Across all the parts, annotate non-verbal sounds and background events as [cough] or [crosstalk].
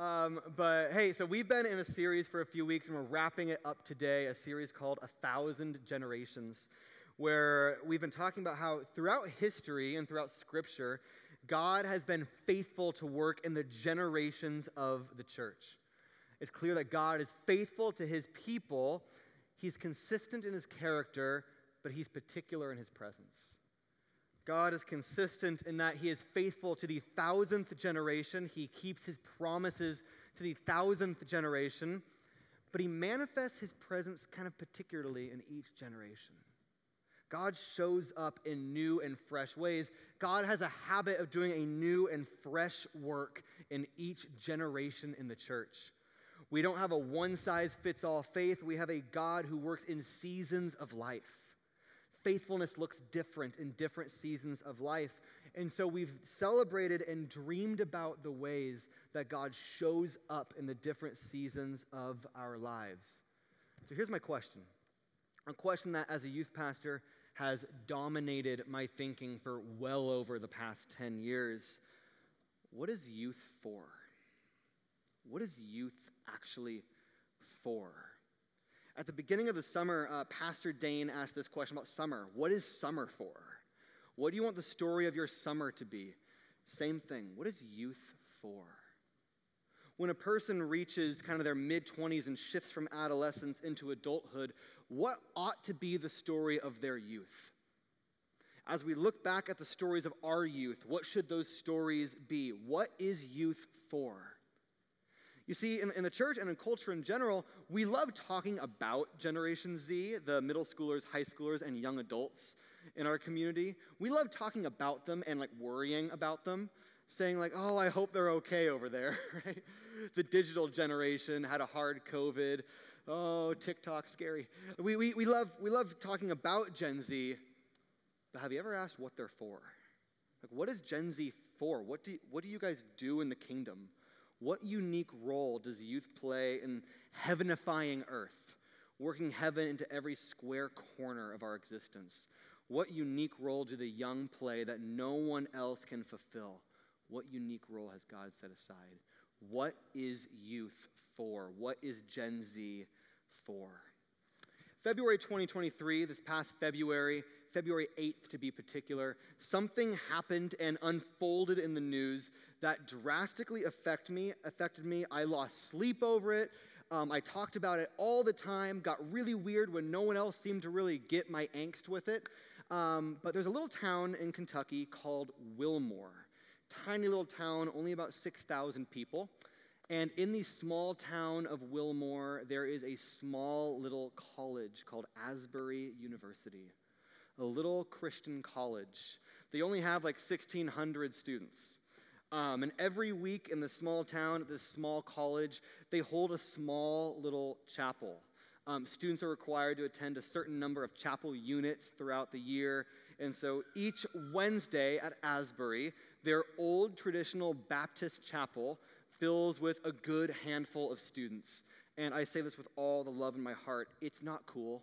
Um, but hey, so we've been in a series for a few weeks and we're wrapping it up today, a series called A Thousand Generations, where we've been talking about how throughout history and throughout Scripture, God has been faithful to work in the generations of the church. It's clear that God is faithful to his people, he's consistent in his character, but he's particular in his presence. God is consistent in that he is faithful to the thousandth generation. He keeps his promises to the thousandth generation, but he manifests his presence kind of particularly in each generation. God shows up in new and fresh ways. God has a habit of doing a new and fresh work in each generation in the church. We don't have a one size fits all faith, we have a God who works in seasons of life faithfulness looks different in different seasons of life. And so we've celebrated and dreamed about the ways that God shows up in the different seasons of our lives. So here's my question a question that, as a youth pastor, has dominated my thinking for well over the past 10 years. What is youth for? What is youth actually for? At the beginning of the summer, uh, Pastor Dane asked this question about summer. What is summer for? What do you want the story of your summer to be? Same thing. What is youth for? When a person reaches kind of their mid 20s and shifts from adolescence into adulthood, what ought to be the story of their youth? As we look back at the stories of our youth, what should those stories be? What is youth for? You see, in, in, the church and in culture in general, we love talking about Generation Z, the middle schoolers, high schoolers, and young adults in our community. We love talking about them and like worrying about them, saying, like, oh, I hope they're okay over there, [laughs] right? The digital generation had a hard COVID. Oh, TikTok, scary. We, we, we, love, we love talking about Gen Z, but have you ever asked what they're for? Like, what is Gen Z for? What do, what do you guys do in the kingdom? What unique role does youth play in heavenifying earth, working heaven into every square corner of our existence? What unique role do the young play that no one else can fulfill? What unique role has God set aside? What is youth for? What is Gen Z for? February 2023, this past February, February 8th to be particular, something happened and unfolded in the news that drastically affect me, affected me. I lost sleep over it. Um, I talked about it all the time, got really weird when no one else seemed to really get my angst with it. Um, but there's a little town in Kentucky called Wilmore. Tiny little town, only about 6,000 people. And in the small town of Wilmore, there is a small little college called Asbury University, a little Christian college. They only have like 1,600 students. Um, and every week in the small town, at this small college, they hold a small little chapel. Um, students are required to attend a certain number of chapel units throughout the year. And so each Wednesday at Asbury, their old traditional Baptist chapel fills with a good handful of students. And I say this with all the love in my heart it's not cool.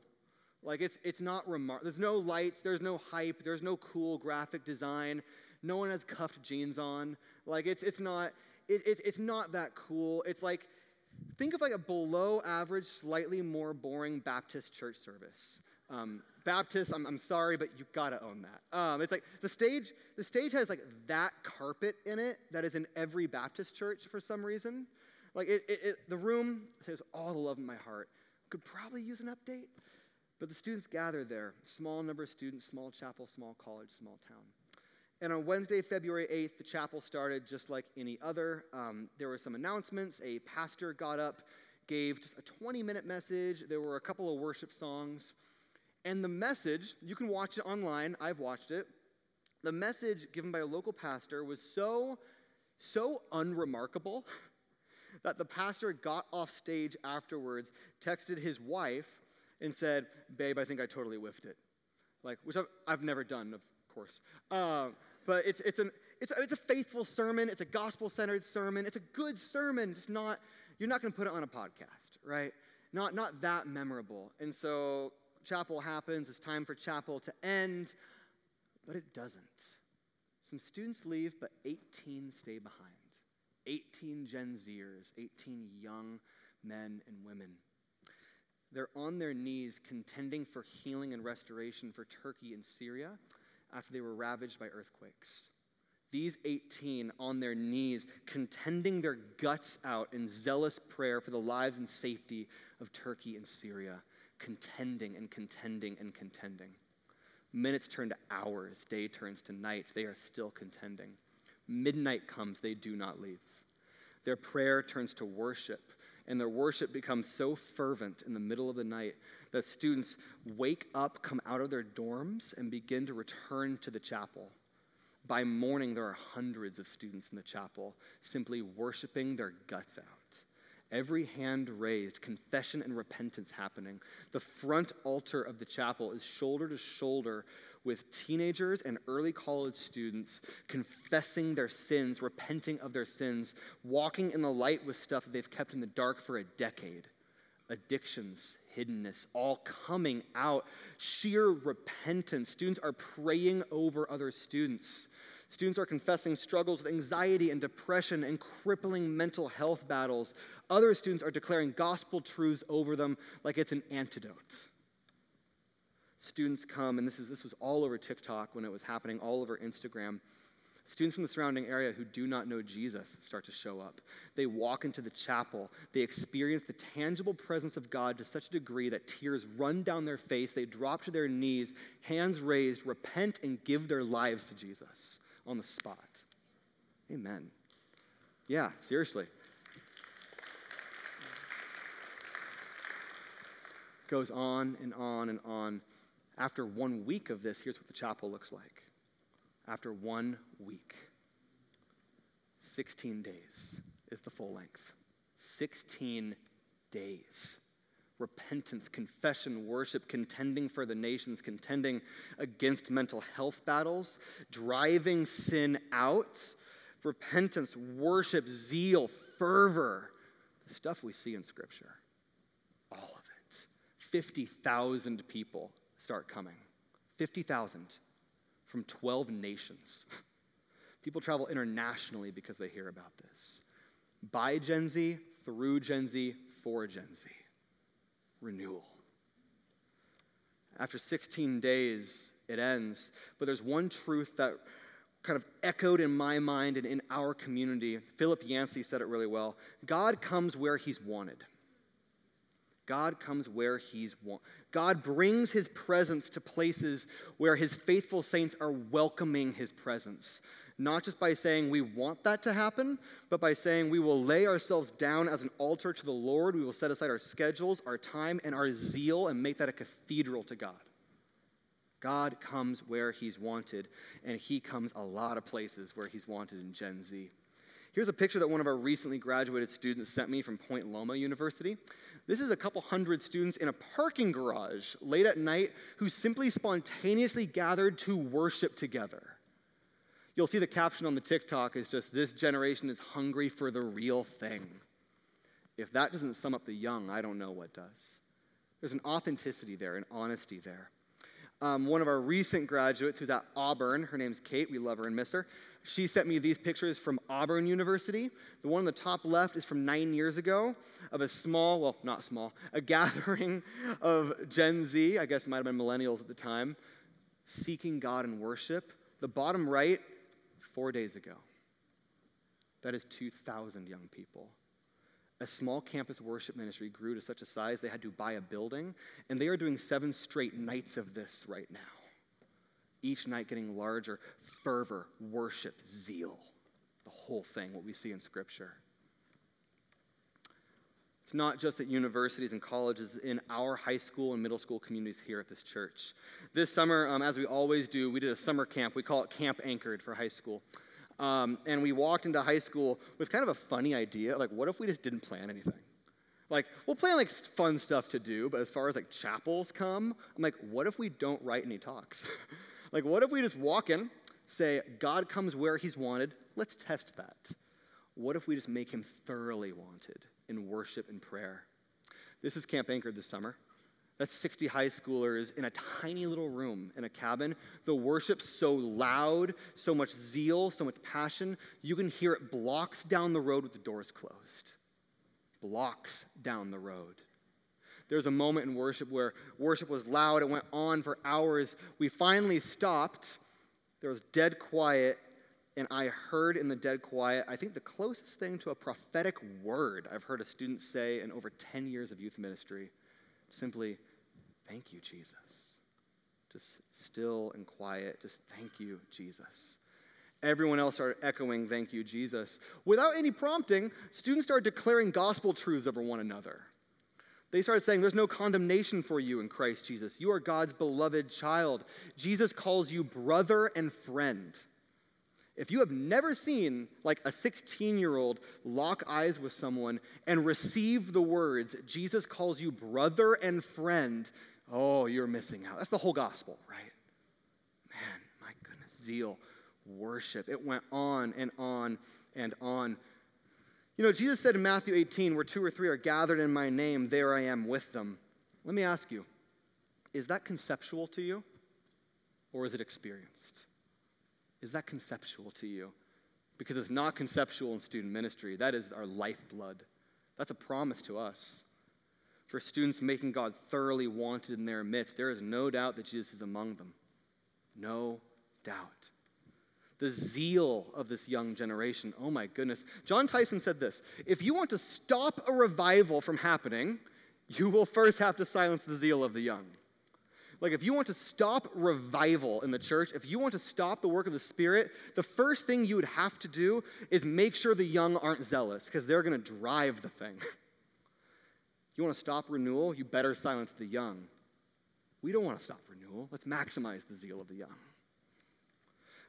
Like, it's, it's not remarkable. There's no lights, there's no hype, there's no cool graphic design. No one has cuffed jeans on. Like, it's, it's, not, it, it, it's not that cool. It's like, think of like a below average, slightly more boring Baptist church service. Um, Baptist, I'm, I'm sorry, but you've got to own that. Um, it's like the stage, the stage has like that carpet in it that is in every Baptist church for some reason. Like it, it, it, the room says all the love in my heart. Could probably use an update. But the students gather there, small number of students, small chapel, small college, small town. And on Wednesday, February 8th, the chapel started just like any other. Um, there were some announcements. A pastor got up, gave just a 20 minute message. There were a couple of worship songs. And the message, you can watch it online, I've watched it. The message given by a local pastor was so, so unremarkable [laughs] that the pastor got off stage afterwards, texted his wife, and said, Babe, I think I totally whiffed it. Like, which I've, I've never done, of course. Uh, but it's, it's, an, it's, it's a faithful sermon. It's a gospel centered sermon. It's a good sermon. It's not, you're not going to put it on a podcast, right? Not, not that memorable. And so chapel happens. It's time for chapel to end, but it doesn't. Some students leave, but 18 stay behind. 18 Gen Zers, 18 young men and women. They're on their knees contending for healing and restoration for Turkey and Syria after they were ravaged by earthquakes. These 18 on their knees, contending their guts out in zealous prayer for the lives and safety of Turkey and Syria, contending and contending and contending. Minutes turn to hours, day turns to night, they are still contending. Midnight comes, they do not leave. Their prayer turns to worship, and their worship becomes so fervent in the middle of the night that students wake up, come out of their dorms, and begin to return to the chapel. By morning, there are hundreds of students in the chapel simply worshiping their guts out. Every hand raised, confession and repentance happening. The front altar of the chapel is shoulder to shoulder with teenagers and early college students confessing their sins, repenting of their sins, walking in the light with stuff that they've kept in the dark for a decade. Addictions, hiddenness, all coming out. Sheer repentance. Students are praying over other students. Students are confessing struggles with anxiety and depression and crippling mental health battles. Other students are declaring gospel truths over them like it's an antidote students come, and this, is, this was all over TikTok when it was happening, all over Instagram. Students from the surrounding area who do not know Jesus start to show up. They walk into the chapel. They experience the tangible presence of God to such a degree that tears run down their face. They drop to their knees, hands raised, repent, and give their lives to Jesus on the spot. Amen. Yeah, seriously. Goes on and on and on. After one week of this, here's what the chapel looks like. After one week, 16 days is the full length. 16 days. Repentance, confession, worship, contending for the nations, contending against mental health battles, driving sin out. Repentance, worship, zeal, fervor, the stuff we see in Scripture. All of it. 50,000 people start coming 50,000 from 12 nations. [laughs] People travel internationally because they hear about this. By Gen Z, through Gen Z, for Gen Z. Renewal. After 16 days, it ends. But there's one truth that kind of echoed in my mind and in our community. Philip Yancey said it really well God comes where he's wanted. God comes where He's want. God brings His presence to places where His faithful saints are welcoming His presence. Not just by saying we want that to happen, but by saying we will lay ourselves down as an altar to the Lord. We will set aside our schedules, our time, and our zeal and make that a cathedral to God. God comes where He's wanted, and He comes a lot of places where He's wanted in Gen Z. Here's a picture that one of our recently graduated students sent me from Point Loma University. This is a couple hundred students in a parking garage late at night who simply spontaneously gathered to worship together. You'll see the caption on the TikTok is just, This generation is hungry for the real thing. If that doesn't sum up the young, I don't know what does. There's an authenticity there, an honesty there. Um, one of our recent graduates who's at Auburn, her name's Kate, we love her and miss her. She sent me these pictures from Auburn University. The one on the top left is from nine years ago of a small, well, not small, [laughs] a gathering of Gen Z, I guess it might have been millennials at the time, seeking God in worship. The bottom right, four days ago. That is 2,000 young people. A small campus worship ministry grew to such a size they had to buy a building, and they are doing seven straight nights of this right now each night getting larger fervor, worship, zeal. The whole thing, what we see in Scripture. It's not just at universities and colleges, in our high school and middle school communities here at this church. This summer, um, as we always do, we did a summer camp. We call it Camp Anchored for high school. Um, and we walked into high school with kind of a funny idea like, what if we just didn't plan anything? Like, we'll plan like fun stuff to do, but as far as like chapels come, I'm like, what if we don't write any talks? [laughs] Like, what if we just walk in, say, God comes where he's wanted? Let's test that. What if we just make him thoroughly wanted in worship and prayer? This is Camp Anchored this summer. That's 60 high schoolers in a tiny little room in a cabin. The worship so loud, so much zeal, so much passion, you can hear it blocks down the road with the doors closed. Blocks down the road. There was a moment in worship where worship was loud, it went on for hours. We finally stopped. There was dead quiet, and I heard in the dead quiet, I think the closest thing to a prophetic word I've heard a student say in over 10 years of youth ministry. Simply, thank you, Jesus. Just still and quiet, just thank you, Jesus. Everyone else started echoing, thank you, Jesus. Without any prompting, students started declaring gospel truths over one another. They started saying, There's no condemnation for you in Christ Jesus. You are God's beloved child. Jesus calls you brother and friend. If you have never seen like a 16 year old lock eyes with someone and receive the words, Jesus calls you brother and friend, oh, you're missing out. That's the whole gospel, right? Man, my goodness, zeal, worship. It went on and on and on. You know, Jesus said in Matthew 18, where two or three are gathered in my name, there I am with them. Let me ask you, is that conceptual to you or is it experienced? Is that conceptual to you? Because it's not conceptual in student ministry. That is our lifeblood. That's a promise to us. For students making God thoroughly wanted in their midst, there is no doubt that Jesus is among them. No doubt. The zeal of this young generation, oh my goodness. Jon Tyson said this If you want to stop a revival from happening, you will first have to silence the zeal of the young. Like, if you want to stop revival in the church, if you want to stop the work of the Spirit, the first thing you would have to do is make sure the young aren't zealous because they're going to drive the thing. [laughs] you want to stop renewal? You better silence the young. We don't want to stop renewal. Let's maximize the zeal of the young.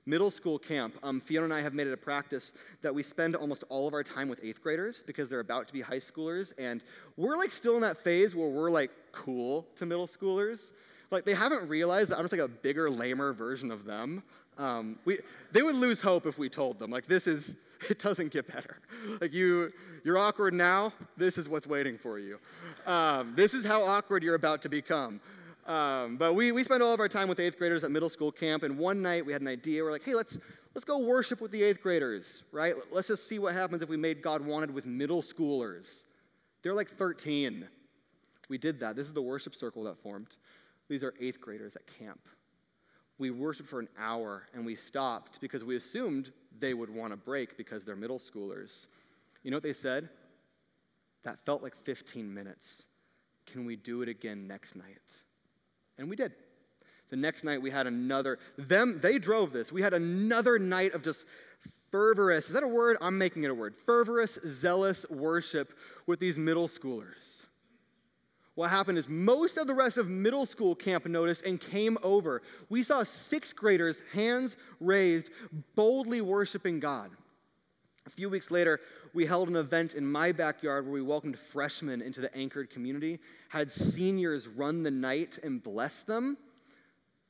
Middle school camp, um, Fiona and I have made it a practice that we spend almost all of our time with eighth graders because they're about to be high schoolers. And we're like still in that phase where we're like cool to middle schoolers. Like they haven't realized that I'm just like a bigger, lamer version of them. Um, we, they would lose hope if we told them like this is [laughs] it doesn't get better. Like you, you're awkward now. This is what's waiting for you. Um, this is how awkward you're about to become. Um, but we, we spend all of our time with eighth graders at middle school camp, and one night we had an idea. We're like, hey, let's let's go worship with the eighth graders, right? Let's just see what happens if we made God wanted with middle schoolers. They're like 13. We did that. This is the worship circle that formed. These are eighth graders at camp. We worshiped for an hour and we stopped because we assumed they would want to break because they're middle schoolers. You know what they said? That felt like 15 minutes. Can we do it again next night? And we did. The next night we had another, them, they drove this. We had another night of just fervorous, is that a word? I'm making it a word. Fervorous, zealous worship with these middle schoolers what happened is most of the rest of middle school camp noticed and came over. We saw sixth graders, hands raised, boldly worshiping God. A few weeks later, we held an event in my backyard where we welcomed freshmen into the anchored community, had seniors run the night and bless them.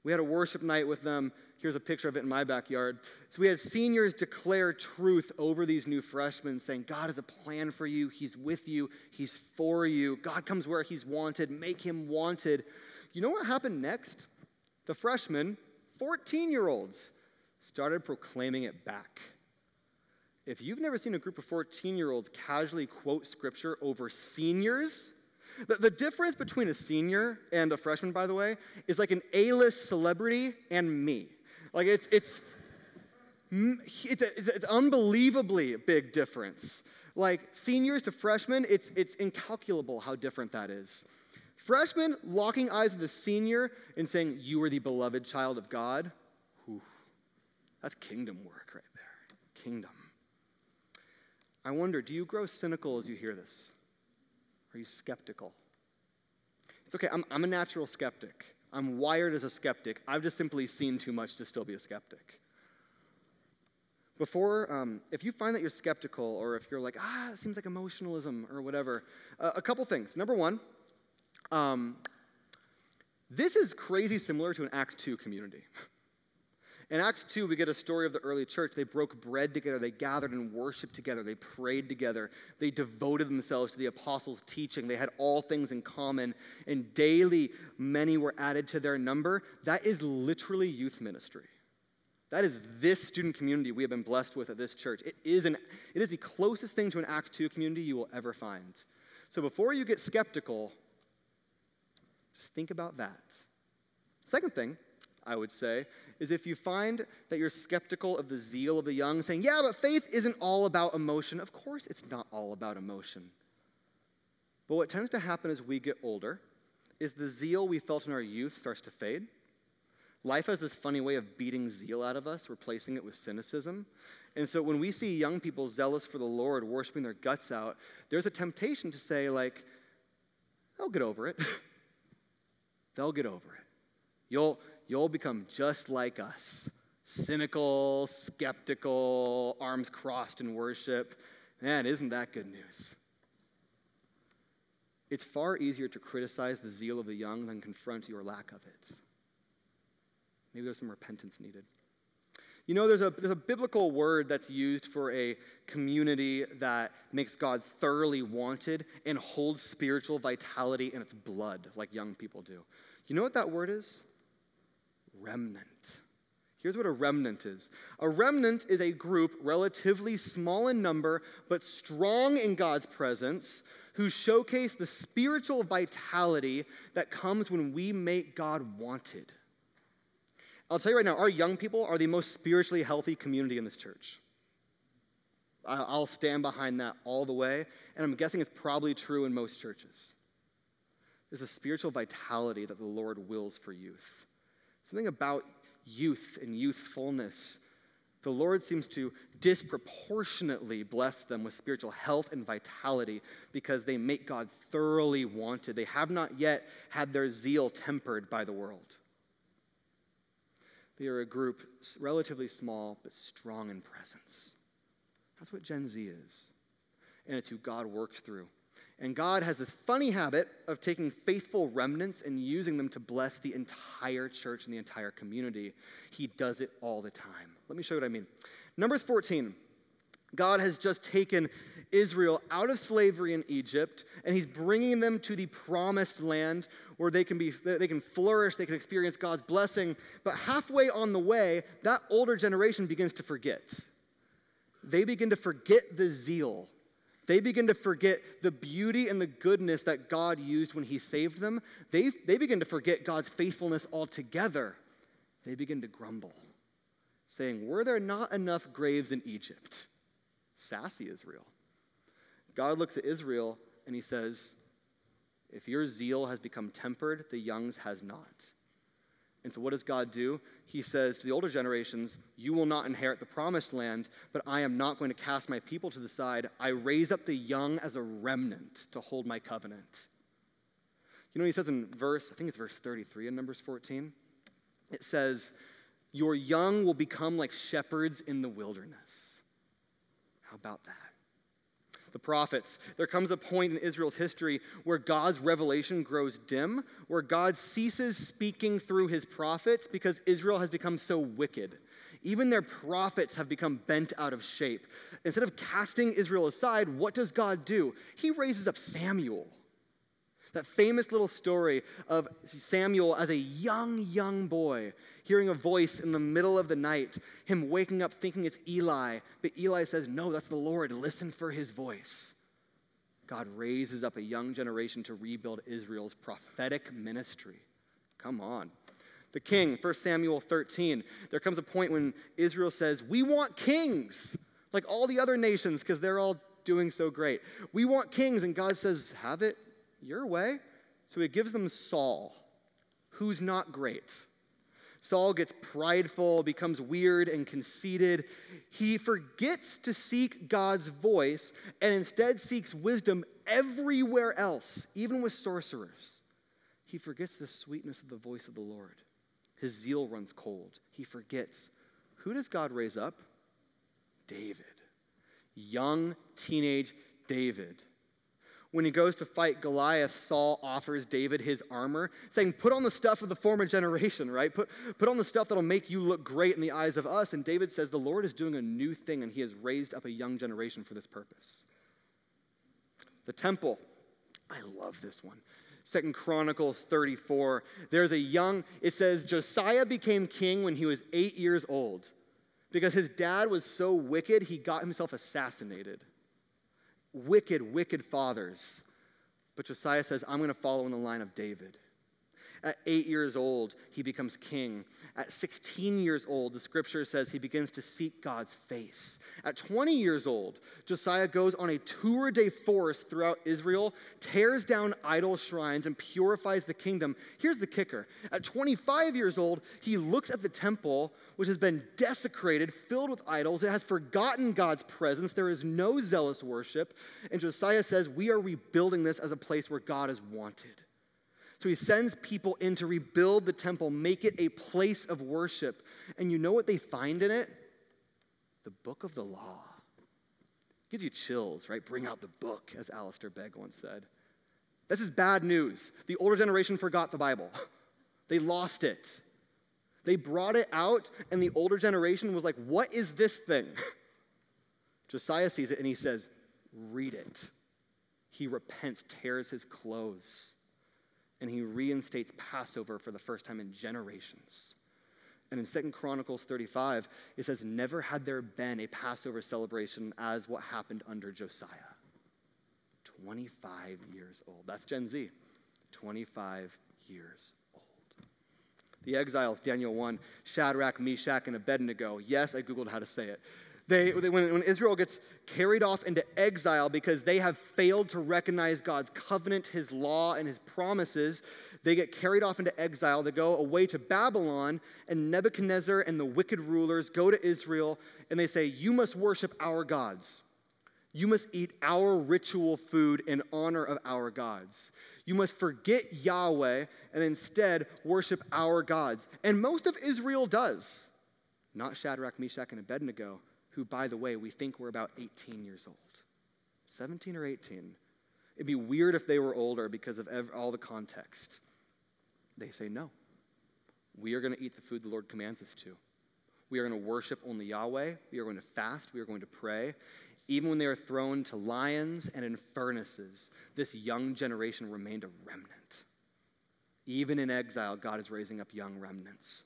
We had a worship night with them, Here's a picture of it in my backyard. So we had seniors declare truth over these new freshmen, saying, God has a plan for you. He's with you. He's for you. God comes where He's wanted. Make Him wanted. You know what happened next? The freshmen, 14 year olds, started proclaiming it back. If you've never seen a group of 14 year olds casually quote scripture over seniors, the, the difference between a senior and a freshman, by the way, is like an A list celebrity and me. Like it's it's it's, a, it's, unbelievably big difference. Like seniors to freshmen, it's it's incalculable how different that is. Freshmen locking eyes with a senior and saying, "You are the beloved child of God." Whew, that's kingdom work right there. Kingdom. I wonder, do you grow cynical as you hear this? Are you skeptical? It's okay, I'm, I'm a natural skeptic. I'm wired as a skeptic. I've just simply seen too much to still be a skeptic. Before, um, if you find that you're skeptical or if you're like, ah, it seems like emotionalism or whatever, uh, a couple things. Number one, um, this is crazy similar to an Act 2 community. [laughs] In Acts 2, we get a story of the early church. They broke bread together, they gathered and worshiped together, they prayed together, they devoted themselves to the apostles' teaching, they had all things in common, and daily many were added to their number. That is literally youth ministry. That is this student community we have been blessed with at this church. It is, an, it is the closest thing to an Acts 2 community you will ever find. So before you get skeptical, just think about that. Second thing I would say, is if you find that you're skeptical of the zeal of the young, saying, yeah, but faith isn't all about emotion. Of course, it's not all about emotion. But what tends to happen as we get older is the zeal we felt in our youth starts to fade. Life has this funny way of beating zeal out of us, replacing it with cynicism. And so when we see young people zealous for the Lord, worshiping their guts out, there's a temptation to say, like, they'll get over it. [laughs] they'll get over it. You'll, you'll become just like us cynical, skeptical, arms crossed in worship. Man, isn't that good news? It's far easier to criticize the zeal of the young than confront your lack of it. Maybe there's some repentance needed. You know, there's a, there's a biblical word that's used for a community that makes God thoroughly wanted and holds spiritual vitality in its blood, like young people do. You know what that word is? Remnant. Here's what a remnant is a remnant is a group relatively small in number, but strong in God's presence, who showcase the spiritual vitality that comes when we make God wanted. I'll tell you right now, our young people are the most spiritually healthy community in this church. I'll stand behind that all the way, and I'm guessing it's probably true in most churches. There's a spiritual vitality that the Lord wills for youth. Something about youth and youthfulness. The Lord seems to disproportionately bless them with spiritual health and vitality because they make God thoroughly wanted. They have not yet had their zeal tempered by the world. They are a group relatively small but strong in presence. That's what Gen Z is. And it's who God works through and God has this funny habit of taking faithful remnants and using them to bless the entire church and the entire community. He does it all the time. Let me show you what I mean. Numbers 14. God has just taken Israel out of slavery in Egypt, and he's bringing them to the promised land where they can, be, they can flourish, they can experience God's blessing. But halfway on the way, that older generation begins to forget. They begin to forget the zeal they begin to forget the beauty and the goodness that God used when He saved them. They, they begin to forget God's faithfulness altogether. They begin to grumble, saying, Were there not enough graves in Egypt? Sassy Israel. God looks at Israel and He says, If your zeal has become tempered, the young's has not. And so, what does God do? He says to the older generations, You will not inherit the promised land, but I am not going to cast my people to the side. I raise up the young as a remnant to hold my covenant. You know he says in verse, I think it's verse 33 in Numbers 14? It says, Your young will become like shepherds in the wilderness. How about that? The prophets. There comes a point in Israel's history where God's revelation grows dim, where God ceases speaking through his prophets because Israel has become so wicked. Even their prophets have become bent out of shape. Instead of casting Israel aside, what does God do? He raises up Samuel. That famous little story of Samuel as a young, young boy hearing a voice in the middle of the night, him waking up thinking it's Eli, but Eli says, No, that's the Lord. Listen for his voice. God raises up a young generation to rebuild Israel's prophetic ministry. Come on. The king, 1 Samuel 13, there comes a point when Israel says, We want kings, like all the other nations, because they're all doing so great. We want kings, and God says, Have it your way. So he gives them Saul, who's not great. Saul gets prideful, becomes weird and conceited. He forgets to seek God's voice and instead seeks wisdom everywhere else, even with sorcerers. He forgets the sweetness of the voice of the Lord. His zeal runs cold. He forgets. Who does God raise up? David. Young teenage David. When he goes to fight Goliath, Saul offers David his armor, saying, Put on the stuff of the former generation, right? Put, put on the stuff that'll make you look great in the eyes of us. And David says, The Lord is doing a new thing, and he has raised up a young generation for this purpose. The temple. I love this one. Second Chronicles 34. There's a young, it says, Josiah became king when he was eight years old. Because his dad was so wicked, he got himself assassinated wicked, wicked fathers. But Josiah says, I'm going to follow in the line of David. At eight years old, he becomes king. At 16 years old, the scripture says he begins to seek God's face. At 20 years old, Josiah goes on a tour de force throughout Israel, tears down idol shrines, and purifies the kingdom. Here's the kicker at 25 years old, he looks at the temple, which has been desecrated, filled with idols. It has forgotten God's presence. There is no zealous worship. And Josiah says, We are rebuilding this as a place where God is wanted. So he sends people in to rebuild the temple, make it a place of worship. And you know what they find in it? The book of the law. Gives you chills, right? Bring out the book, as Alistair Begg once said. This is bad news. The older generation forgot the Bible, [laughs] they lost it. They brought it out, and the older generation was like, What is this thing? [laughs] Josiah sees it and he says, Read it. He repents, tears his clothes and he reinstates Passover for the first time in generations. And in Second Chronicles 35, it says, Never had there been a Passover celebration as what happened under Josiah. 25 years old. That's Gen Z. 25 years old. The exiles, Daniel 1, Shadrach, Meshach, and Abednego. Yes, I Googled how to say it. They, when, when Israel gets carried off into exile because they have failed to recognize God's covenant, his law, and his promises, they get carried off into exile. They go away to Babylon, and Nebuchadnezzar and the wicked rulers go to Israel and they say, You must worship our gods. You must eat our ritual food in honor of our gods. You must forget Yahweh and instead worship our gods. And most of Israel does. Not Shadrach, Meshach, and Abednego who, by the way, we think were about 18 years old. 17 or 18. It'd be weird if they were older because of all the context. They say, no. We are going to eat the food the Lord commands us to. We are going to worship only Yahweh. We are going to fast. We are going to pray. Even when they are thrown to lions and in furnaces, this young generation remained a remnant. Even in exile, God is raising up young remnants.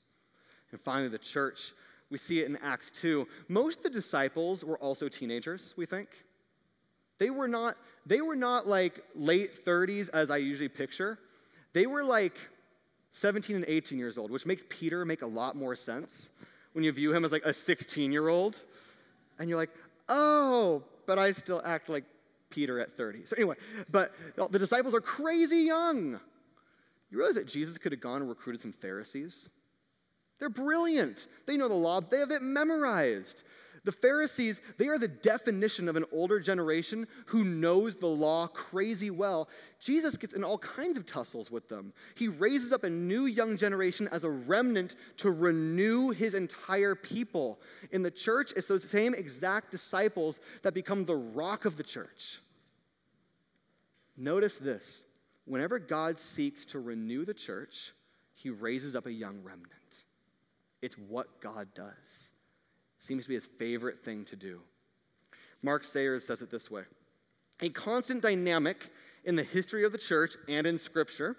And finally, the church we see it in Acts 2. Most of the disciples were also teenagers, we think. They were not, they were not like late 30s as I usually picture. They were like 17 and 18 years old, which makes Peter make a lot more sense when you view him as like a 16 year old. And you're like, oh, but I still act like Peter at 30. So, anyway, but the disciples are crazy young. You realize that Jesus could have gone and recruited some Pharisees? They're brilliant. They know the law, they have it memorized. The Pharisees, they are the definition of an older generation who knows the law crazy well. Jesus gets in all kinds of tussles with them. He raises up a new young generation as a remnant to renew his entire people. In the church, it's those same exact disciples that become the rock of the church. Notice this whenever God seeks to renew the church, he raises up a young remnant. It's what God does. Seems to be his favorite thing to do. Mark Sayers says it this way A constant dynamic in the history of the church and in Scripture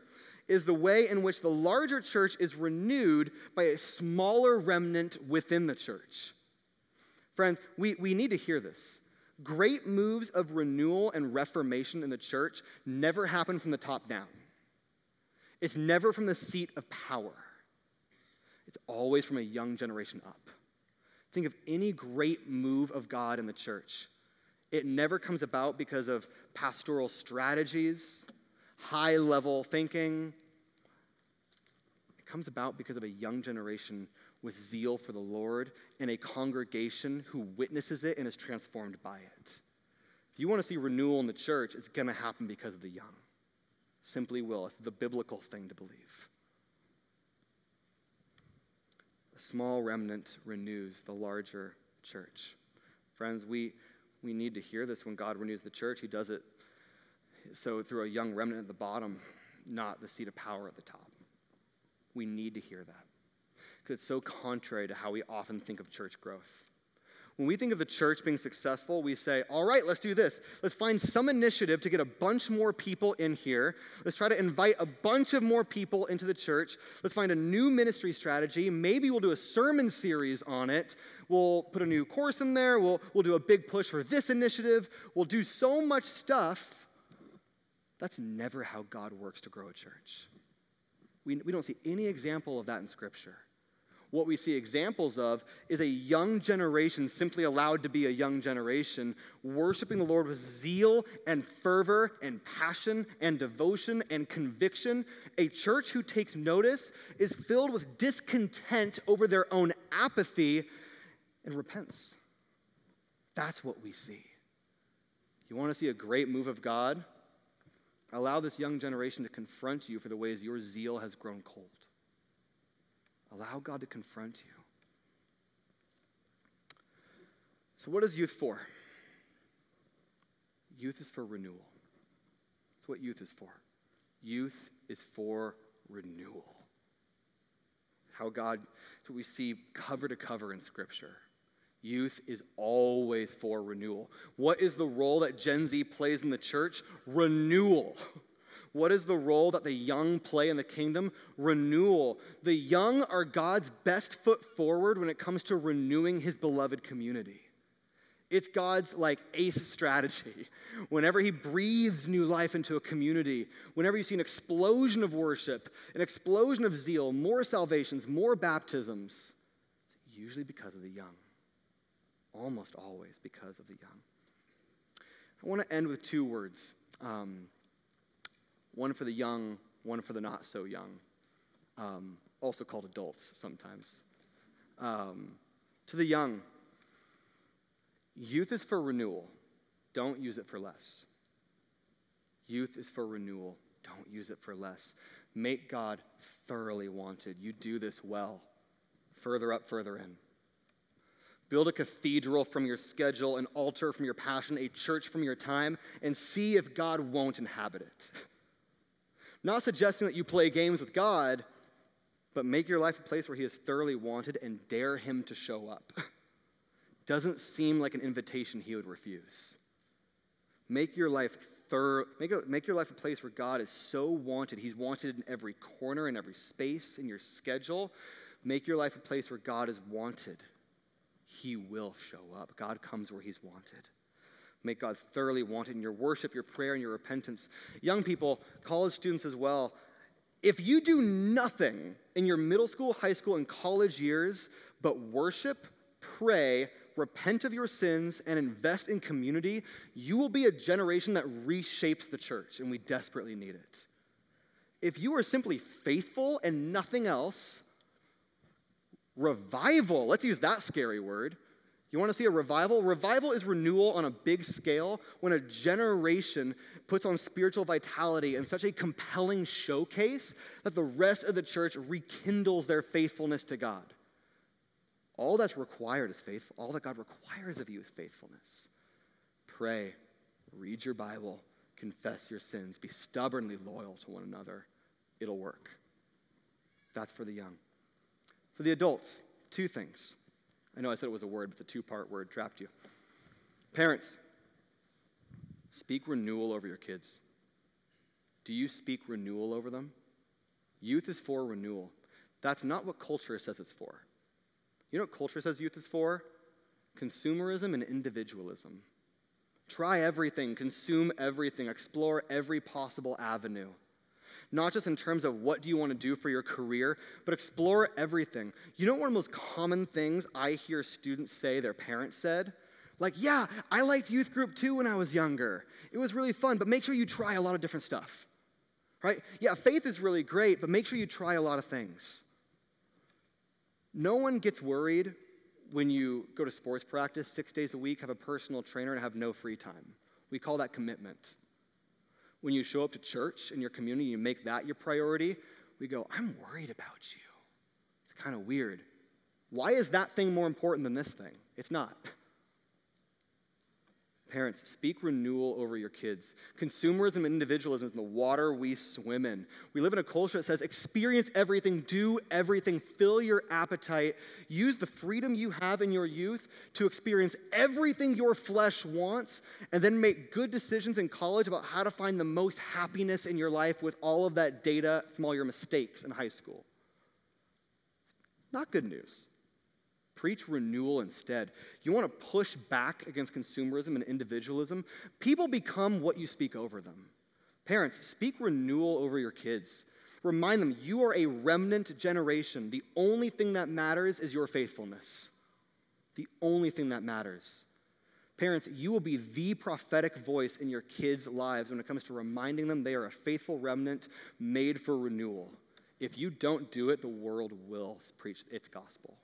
is the way in which the larger church is renewed by a smaller remnant within the church. Friends, we, we need to hear this. Great moves of renewal and reformation in the church never happen from the top down, it's never from the seat of power. It's always from a young generation up. Think of any great move of God in the church. It never comes about because of pastoral strategies, high level thinking. It comes about because of a young generation with zeal for the Lord and a congregation who witnesses it and is transformed by it. If you want to see renewal in the church, it's going to happen because of the young. Simply will. It's the biblical thing to believe. A small remnant renews the larger church. Friends, we, we need to hear this when God renews the church. He does it So, through a young remnant at the bottom, not the seat of power at the top. We need to hear that because it's so contrary to how we often think of church growth. When we think of the church being successful, we say, all right, let's do this. Let's find some initiative to get a bunch more people in here. Let's try to invite a bunch of more people into the church. Let's find a new ministry strategy. Maybe we'll do a sermon series on it. We'll put a new course in there. We'll, we'll do a big push for this initiative. We'll do so much stuff. That's never how God works to grow a church. We, we don't see any example of that in Scripture what we see examples of is a young generation simply allowed to be a young generation, worshiping the Lord with zeal and fervor and passion and devotion and conviction. A church who takes notice is filled with discontent over their own apathy and repents. That's what we see. You want to see a great move of God? Allow this young generation to confront you for the ways your zeal has grown cold. Allow God to confront you. So, what is youth for? Youth is for renewal. That's what youth is for. Youth is for renewal. How God, what we see cover to cover in Scripture. Youth is always for renewal. What is the role that Gen Z plays in the church? Renewal. What is the role that the young play in the kingdom? Renewal. The young are God's best foot forward when it comes to renewing his beloved community. It's God's like ace strategy. Whenever he breathes new life into a community, whenever you see an explosion of worship, an explosion of zeal, more salvations, more baptisms, it's usually because of the young. Almost always because of the young. I want to end with two words. Um, one for the young, one for the not so young, um, also called adults sometimes. Um, to the young, youth is for renewal. Don't use it for less. Youth is for renewal. Don't use it for less. Make God thoroughly wanted. You do this well. Further up, further in. Build a cathedral from your schedule, an altar from your passion, a church from your time, and see if God won't inhabit it. [laughs] Not suggesting that you play games with God, but make your life a place where He is thoroughly wanted and dare Him to show up. [laughs] Doesn't seem like an invitation He would refuse. Make your life thorough, make, a, make your life a place where God is so wanted. He's wanted in every corner, in every space, in your schedule. Make your life a place where God is wanted. He will show up. God comes where He's wanted. Make God thoroughly wanted in your worship, your prayer, and your repentance. Young people, college students as well, if you do nothing in your middle school, high school, and college years but worship, pray, repent of your sins, and invest in community, you will be a generation that reshapes the church, and we desperately need it. If you are simply faithful and nothing else, revival, let's use that scary word, you want to see a revival? Revival is renewal on a big scale when a generation puts on spiritual vitality in such a compelling showcase that the rest of the church rekindles their faithfulness to God. All that's required is faith. All that God requires of you is faithfulness. Pray, read your Bible, confess your sins, be stubbornly loyal to one another. It'll work. That's for the young. For the adults, two things. I know I said it was a word, but a two part word, trapped you. Parents, speak renewal over your kids. Do you speak renewal over them? Youth is for renewal. That's not what culture says it's for. You know what culture says youth is for? Consumerism and individualism. Try everything, consume everything, explore every possible avenue not just in terms of what do you want to do for your career, but explore everything. You know, one of the most common things I hear students say their parents said? Like, yeah, I liked youth group too when I was younger. It was really fun, but make sure you try a lot of different stuff. Right? Yeah, faith is really great, but make sure you try a lot of things. No one gets worried when you go to sports practice six days a week, have a personal trainer, and have no free time. We call that commitment when you show up to church in your community, and you make that your priority, we go, I'm worried about you. It's kind of weird. Why is that thing more important than this thing? It's not. [laughs] Parents, speak renewal over your kids. Consumerism and individualism is the water we swim in. We live in a culture that says experience everything, do everything, fill your appetite, use the freedom you have in your youth to experience everything your flesh wants, and then make good decisions in college about how to find the most happiness in your life with all of that data from all your mistakes in high school. Not good news. Preach renewal instead. You want to push back against consumerism and individualism? People become what you speak over them. Parents, speak renewal over your kids. Remind them you are a remnant generation. The only thing that matters is your faithfulness. The only thing that matters. Parents, you will be the prophetic voice in your kids' lives when it comes to reminding them they are a faithful remnant made for renewal. If you don't do it, the world will preach its gospel.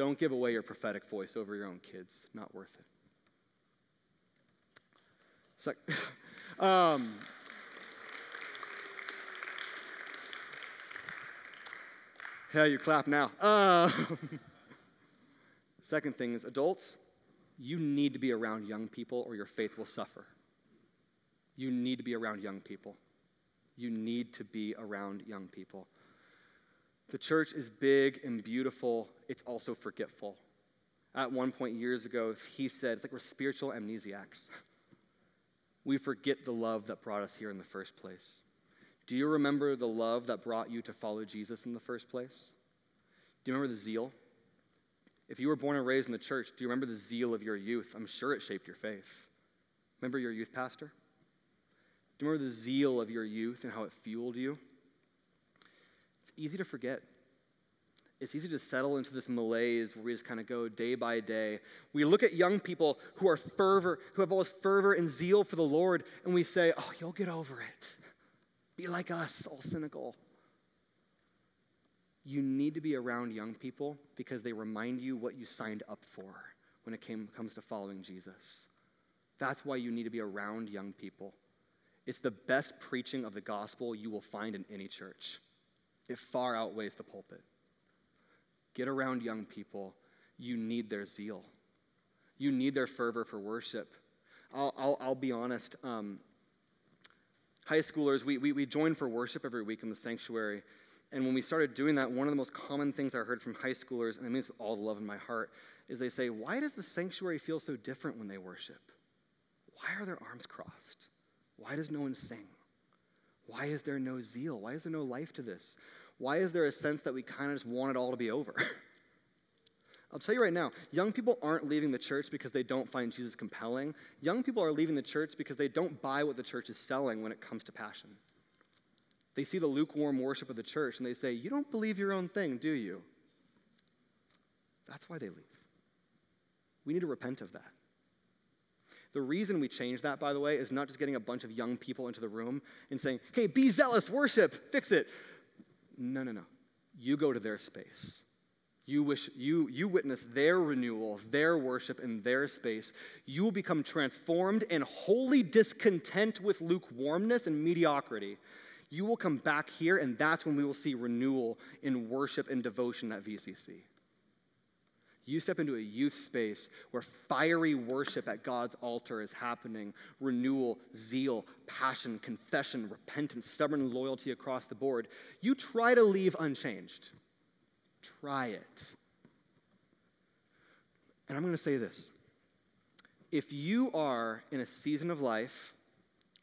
Don't give away your prophetic voice over your own kids. Not worth it. So, [laughs] um, yeah, you clap now. Uh, [laughs] second thing is adults, you need to be around young people or your faith will suffer. You need to be around young people. You need to be around young people. The church is big and beautiful, it's also forgetful. At one point years ago, he said, it's like we're spiritual amnesiacs. [laughs] We forget the love that brought us here in the first place. Do you remember the love that brought you to follow Jesus in the first place? Do you remember the zeal? If you were born and raised in the church, do you remember the zeal of your youth? I'm sure it shaped your faith. Remember your youth pastor? Do you remember the zeal of your youth and how it fueled you? Easy to forget. It's easy to settle into this malaise where we just kind of go day by day. We look at young people who are fervor, who have all this fervor and zeal for the Lord, and we say, Oh, you'll get over it. Be like us, all cynical. You need to be around young people because they remind you what you signed up for when it came, comes to following Jesus. That's why you need to be around young people. It's the best preaching of the gospel you will find in any church it far outweighs the pulpit. Get around young people. You need their zeal, you need their fervor for worship. I'll, I'll, I'll be honest. Um, high schoolers, we, we, we join for worship every week in the sanctuary. And when we started doing that, one of the most common things I heard from high schoolers, and I mean this with all the love in my heart, is they say, Why does the sanctuary feel so different when they worship? Why are their arms crossed? Why does no one sing? Why is there no zeal? Why is there no life to this? Why is there a sense that we kind of just want it all to be over? [laughs] I'll tell you right now, young people aren't leaving the church because they don't find Jesus compelling. Young people are leaving the church because they don't buy what the church is selling when it comes to passion. They see the lukewarm worship of the church and they say, You don't believe your own thing, do you? That's why they leave. We need to repent of that. The reason we change that, by the way, is not just getting a bunch of young people into the room and saying, Okay, be zealous, worship, fix it. No, no, no. You go to their space. You, wish, you, you witness their renewal, their worship in their space. You will become transformed and wholly discontent with lukewarmness and mediocrity. You will come back here, and that's when we will see renewal in worship and devotion at VCC. You step into a youth space where fiery worship at God's altar is happening renewal, zeal, passion, confession, repentance, stubborn loyalty across the board. You try to leave unchanged. Try it. And I'm going to say this if you are in a season of life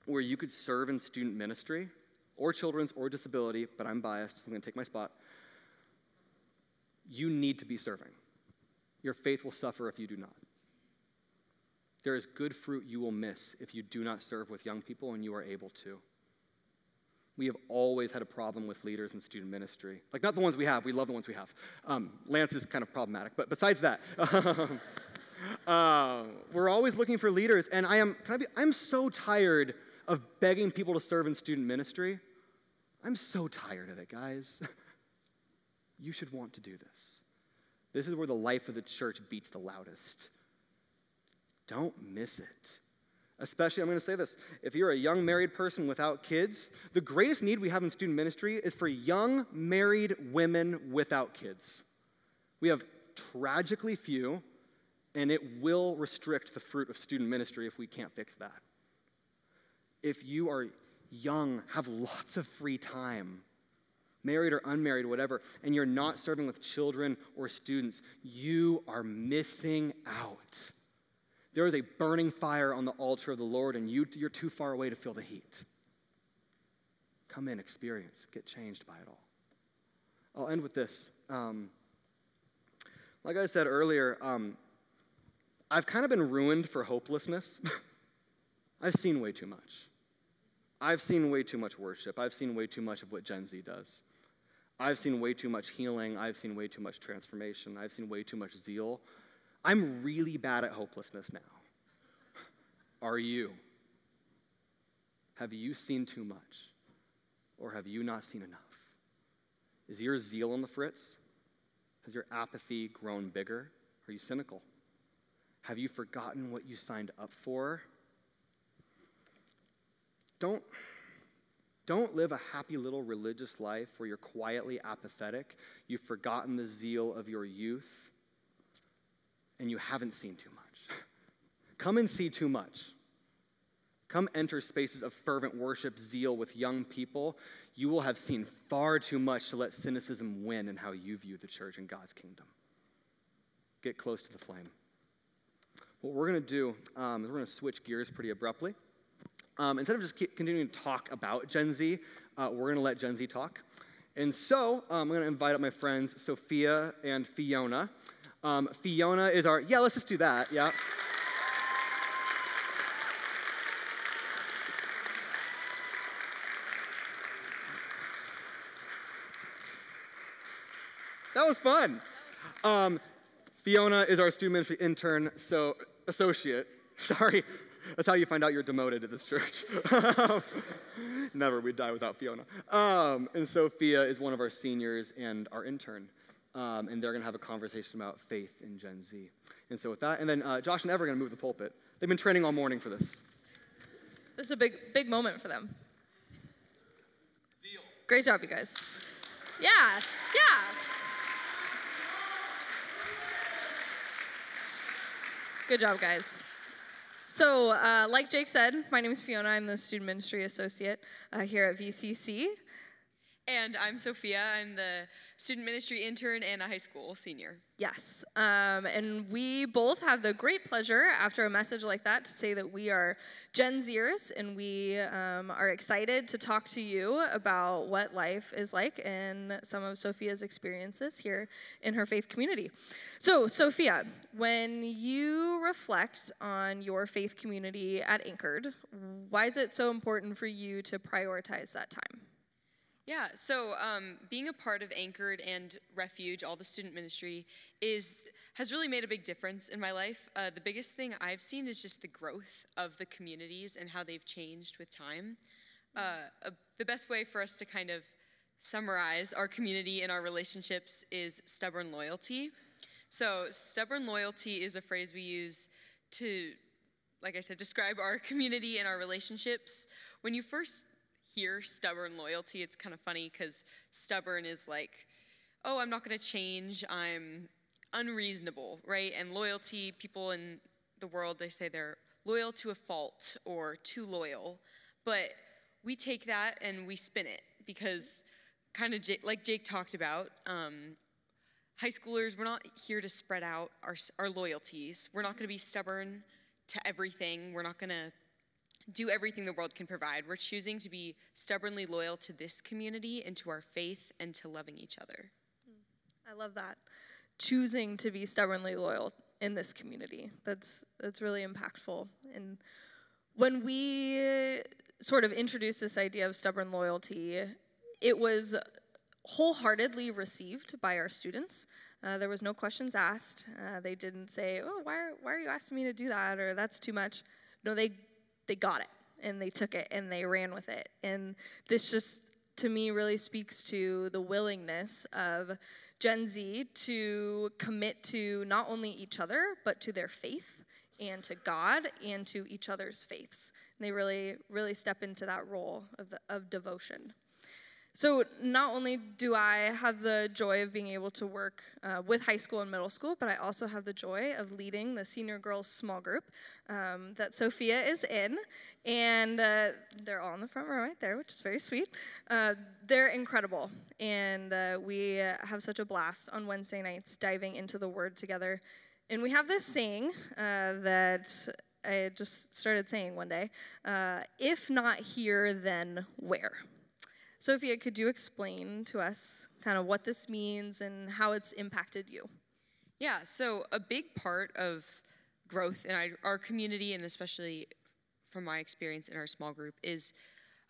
where you could serve in student ministry or children's or disability, but I'm biased, so I'm going to take my spot, you need to be serving. Your faith will suffer if you do not. There is good fruit you will miss if you do not serve with young people and you are able to. We have always had a problem with leaders in student ministry. Like, not the ones we have, we love the ones we have. Um, Lance is kind of problematic, but besides that, [laughs] uh, we're always looking for leaders. And I am, can I be, I'm so tired of begging people to serve in student ministry. I'm so tired of it, guys. [laughs] you should want to do this. This is where the life of the church beats the loudest. Don't miss it. Especially, I'm going to say this if you're a young married person without kids, the greatest need we have in student ministry is for young married women without kids. We have tragically few, And it will restrict the fruit of student ministry if we can't fix that. If you are young, have lots of free time, married or unmarried, whatever, and you're not serving with children or students, you are missing out. There is a burning fire on the altar of the Lord, and you, you're too far away to feel the heat. Come in, experience, get changed by it all. I'll end with this. Um, like I said earlier, um, I've kind of been ruined for hopelessness. [laughs] I've seen way too much. I've seen way too much worship. I've seen way too much of what Gen Z does. I've seen way too much healing. I've seen way too much transformation. I've seen way too much zeal. I'm really bad at hopelessness now. Are you? Have you seen too much? Or have you not seen enough? Is your zeal on the fritz? Has your apathy grown bigger? Are you cynical? Have you forgotten what you signed up for? Don't, don't live a happy little religious life where you're quietly apathetic. You've forgotten the zeal of your youth and you haven't seen too much. [laughs] Come and see too much. Come enter spaces of fervent worship, zeal with young people. You will have seen far too much to let cynicism win in how you view the church and God's kingdom. Get close to the flame. What we're going to do um, is we're going to switch gears pretty abruptly. Um, instead of just continuing to talk about Gen Z, uh, we're going to let Gen Z talk. And so um, I'm going to invite up my friends Sophia and Fiona. Um, Fiona is our, yeah, let's just do that, yeah. That was fun. Um, Fiona is our student ministry intern, so associate. [laughs] Sorry, that's how you find out you're demoted at this church. [laughs] Never, we'd die without Fiona. Um, and Sophia is one of our seniors and our intern um, and they're going to have a conversation about faith in Gen Z. And so with that, and then uh, Josh and Ever are going to move the pulpit. They've been training all morning for this. This is a big, big moment for them. Zeal. Great job, you guys. Yeah, yeah. Good job, guys. So, uh, like Jake said, my name is Fiona. I'm the student ministry associate uh, here at VCC. And I'm Sophia. I'm the student ministry intern and a high school senior. Yes. Um, and we both have the great pleasure, after a message like that, to say that we are Gen Zers and we um, are excited to talk to you about what life is like and some of Sophia's experiences here in her faith community. So, Sophia, when you reflect on your faith community at Anchored, why is it so important for you to prioritize that time? Yeah, so um, being a part of Anchored and Refuge, all the student ministry, is has really made a big difference in my life. Uh, the biggest thing I've seen is just the growth of the communities and how they've changed with time. Uh, the best way for us to kind of summarize our community and our relationships is stubborn loyalty. So, stubborn loyalty is a phrase we use to, like I said, describe our [laughs] community and our relationships. When you first hear stubborn loyalty, it's kind of funny because stubborn is like, oh, I'm not going to change. I'm unreasonable, right? And loyalty, people in the world, they say they're loyal to a fault or too loyal. But we take that and we spin it because, kind of like Jake talked about, um, high schoolers, we're not here to spread out our, our loyalties. We're not going to be stubborn to everything. We're not going to do everything the world can provide. We're choosing to be stubbornly loyal to this community and to our faith and to loving each other. I love that. Choosing to be stubbornly loyal in this community. That's that's really impactful. And when we sort of introduced this idea of stubborn loyalty, it was wholeheartedly received by our students. Uh, there was no questions asked. Uh, they didn't say, "Oh, why are, why are you asking me to do that?" or "That's too much." No, they they got it and they took it and they ran with it. And this just, to me, really speaks to the willingness of Gen Z to commit to not only each other, but to their faith and to God and to each other's faiths. And they really, really step into that role of, of devotion. So, not only do I have the joy of being able to work uh, with high school and middle school, but I also have the joy of leading the senior girls small group um, that Sophia is in. And uh, they're all in the front row right there, which is very sweet. Uh, they're incredible. And uh, we have such a blast on Wednesday nights diving into the Word together. And we have this saying uh, that I just started saying one day uh, if not here, then where? Sophia, could you explain to us kind of what this means and how it's impacted you? Yeah, so a big part of growth in our community, and especially from my experience in our small group, is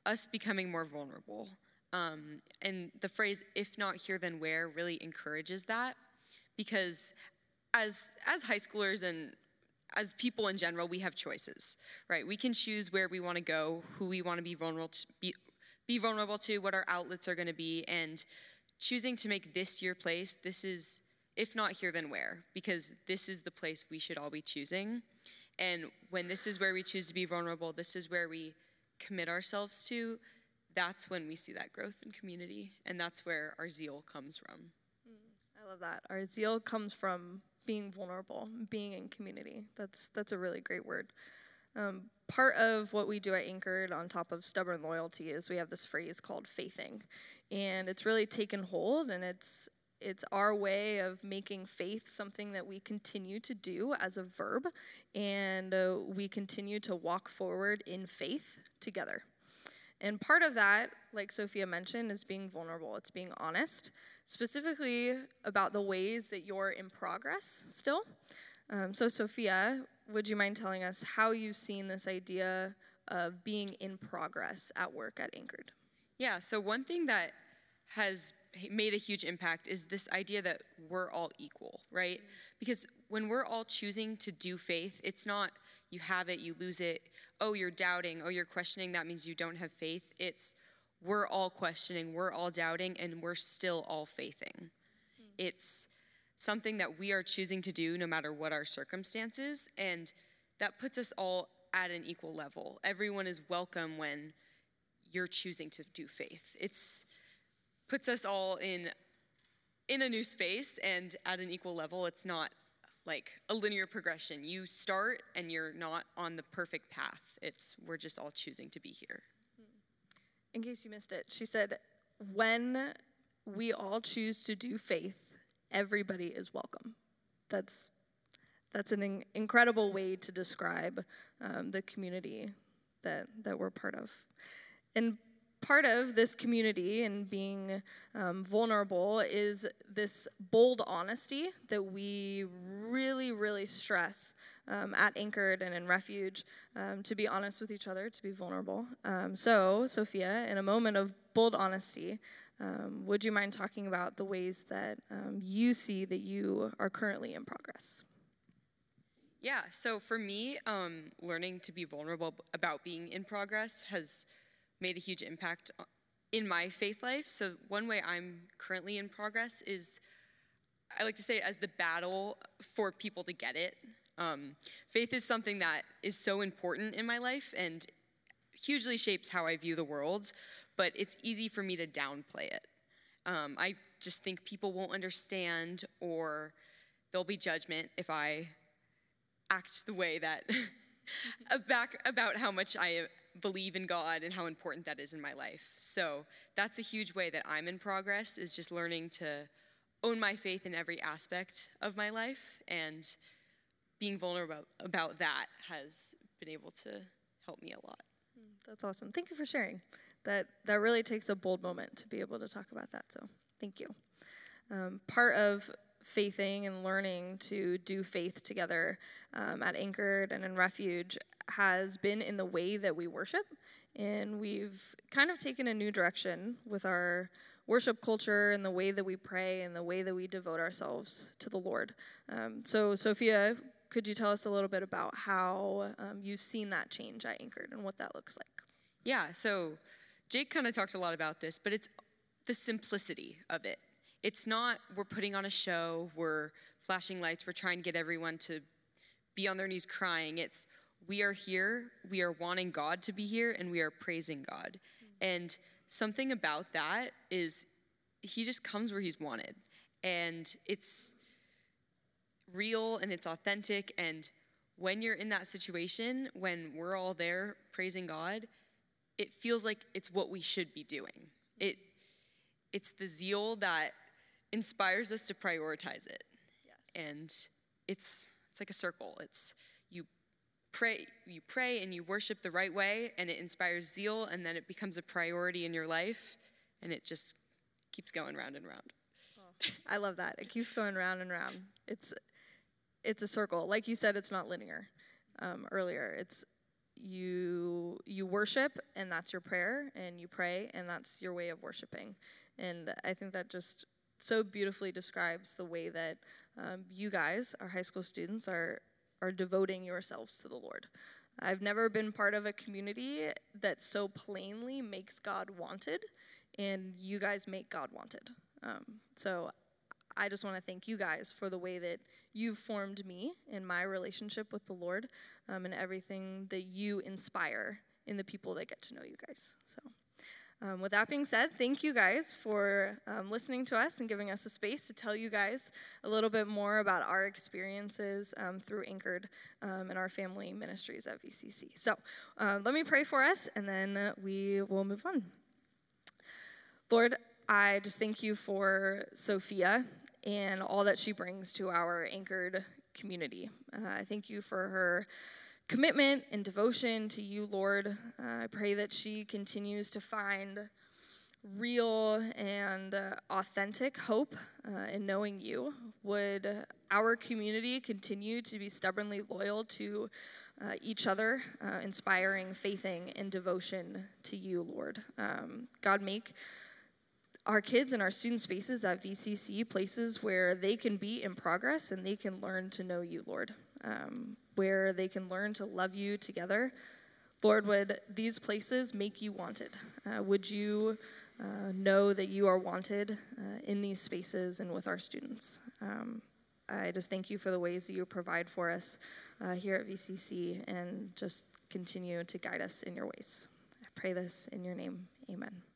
us becoming more vulnerable. Um, and the phrase "if not here, then where" really encourages that, because as as high schoolers and as people in general, we have choices, right? We can choose where we want to go, who we want to be vulnerable to, be vulnerable to, what our outlets are going to be, and choosing to make this your place, this is, if not here, then where? Because this is the place we should all be choosing. And when this is where we choose to be vulnerable, this is where we commit ourselves to, that's when we see that growth in community. And that's where our zeal comes from. Mm, I love that. Our zeal comes from being vulnerable, being in community. That's, that's a really great word. Um, part of what we do at Anchored, on top of stubborn loyalty, is we have this phrase called faithing, and it's really taken hold, and it's it's our way of making faith something that we continue to do as a verb, and uh, we continue to walk forward in faith together. And part of that, like Sophia mentioned, is being vulnerable. It's being honest, specifically about the ways that you're in progress still. Um, so, Sophia, would you mind telling us how you've seen this idea of being in progress at work at Anchored? Yeah, so one thing that has made a huge impact is this idea that we're all equal, right? Because when we're all choosing to do faith, it's not you have it, you lose it, oh, you're doubting, oh, you're questioning, that means you don't have faith. It's we're all questioning, we're all doubting, and we're still all faithing. Mm. It's something that we are choosing to do no matter what our circumstances, and that puts us all at an equal level. Everyone is welcome when you're choosing to do faith. It's puts us all in in a new space and at an equal level. It's not like a linear progression. You start and you're not on the perfect path. It's we're just all choosing to be here. In case you missed it, she said when we all choose to do faith, everybody is welcome. That's that's an in- incredible way to describe um, the community that that we're part of. And part of this community and being um, vulnerable is this bold honesty that we really, really stress um, at Anchored and in Refuge um, to be honest with each other, to be vulnerable. Um, so, Sophia, in a moment of bold honesty, um, would you mind talking about the ways that um, you see that you are currently in progress? Yeah, so for me, um, learning to be vulnerable about being in progress has made a huge impact in my faith life. So, one way I'm currently in progress is I like to say as the battle for people to get it. Um, faith is something that is so important in my life and hugely shapes how I view the world but it's easy for me to downplay it. Um, I just think people won't understand or there'll be judgment if I act the way that [laughs] about, about how much I believe in God and how important that is in my life. So that's a huge way that I'm in progress is just learning to own my faith in every aspect of my life and being vulnerable about that has been able to help me a lot. That's awesome. Thank you for sharing that that really takes a bold moment to be able to talk about that. So thank you. Um, part of faithing and learning to do faith together um, at Anchored and in Refuge has been in the way that we worship. And we've kind of taken a new direction with our worship culture and the way that we pray and the way that we devote ourselves to the Lord. Um, so, Sophia, could you tell us a little bit about how um, you've seen that change at Anchored and what that looks like? Yeah, so Jake kind of talked a lot about this, but it's the simplicity of it. It's not we're putting on a show, we're flashing lights, we're trying to get everyone to be on their knees crying. It's we are here, we are wanting God to be here, and we are praising God. And something about that is he just comes where he's wanted. And it's real and it's authentic. And when you're in that situation, when we're all there praising God, it feels like it's what we should be doing. It, it's the zeal that inspires us to prioritize it. Yes. And it's, it's like a circle. It's you pray, you pray and you worship the right way, and it inspires zeal, and then it becomes a priority in your life, and it just keeps going round and round. Oh, I love that. It keeps going round and round. It's it's a circle. Like you said, it's not linear. Um, earlier, it's you you worship and that's your prayer and you pray and that's your way of worshiping. And i think that just so beautifully describes the way that um, you guys our high school students are are devoting yourselves to the lord. I've never been part of a community that so plainly makes god wanted and you guys make god wanted. Um, so I just want to thank you guys for the way that you've formed me in my relationship with the Lord um, and everything that you inspire in the people that get to know you guys. So, um, with that being said, thank you guys for um, listening to us and giving us a space to tell you guys a little bit more about our experiences um, through Anchored um, and our family ministries at VCC. So, uh, let me pray for us and then we will move on. Lord, I just thank you for Sophia and all that she brings to our anchored community. Uh, I thank you for her commitment and devotion to you, Lord. Uh, I pray that she continues to find real and uh, authentic hope uh, in knowing you. Would our community continue to be stubbornly loyal to uh, each other, uh, inspiring faithing and devotion to you, Lord? Um, God, make our kids and our student spaces at VCC places where they can be in progress and they can learn to know you, Lord, um, where they can learn to love you together. Lord, would these places make you wanted? Uh, would you uh, know that you are wanted uh, in these spaces and with our students? Um, I just thank you for the ways that you provide for us uh, here at VCC and just continue to guide us in your ways. I pray this in your name. Amen.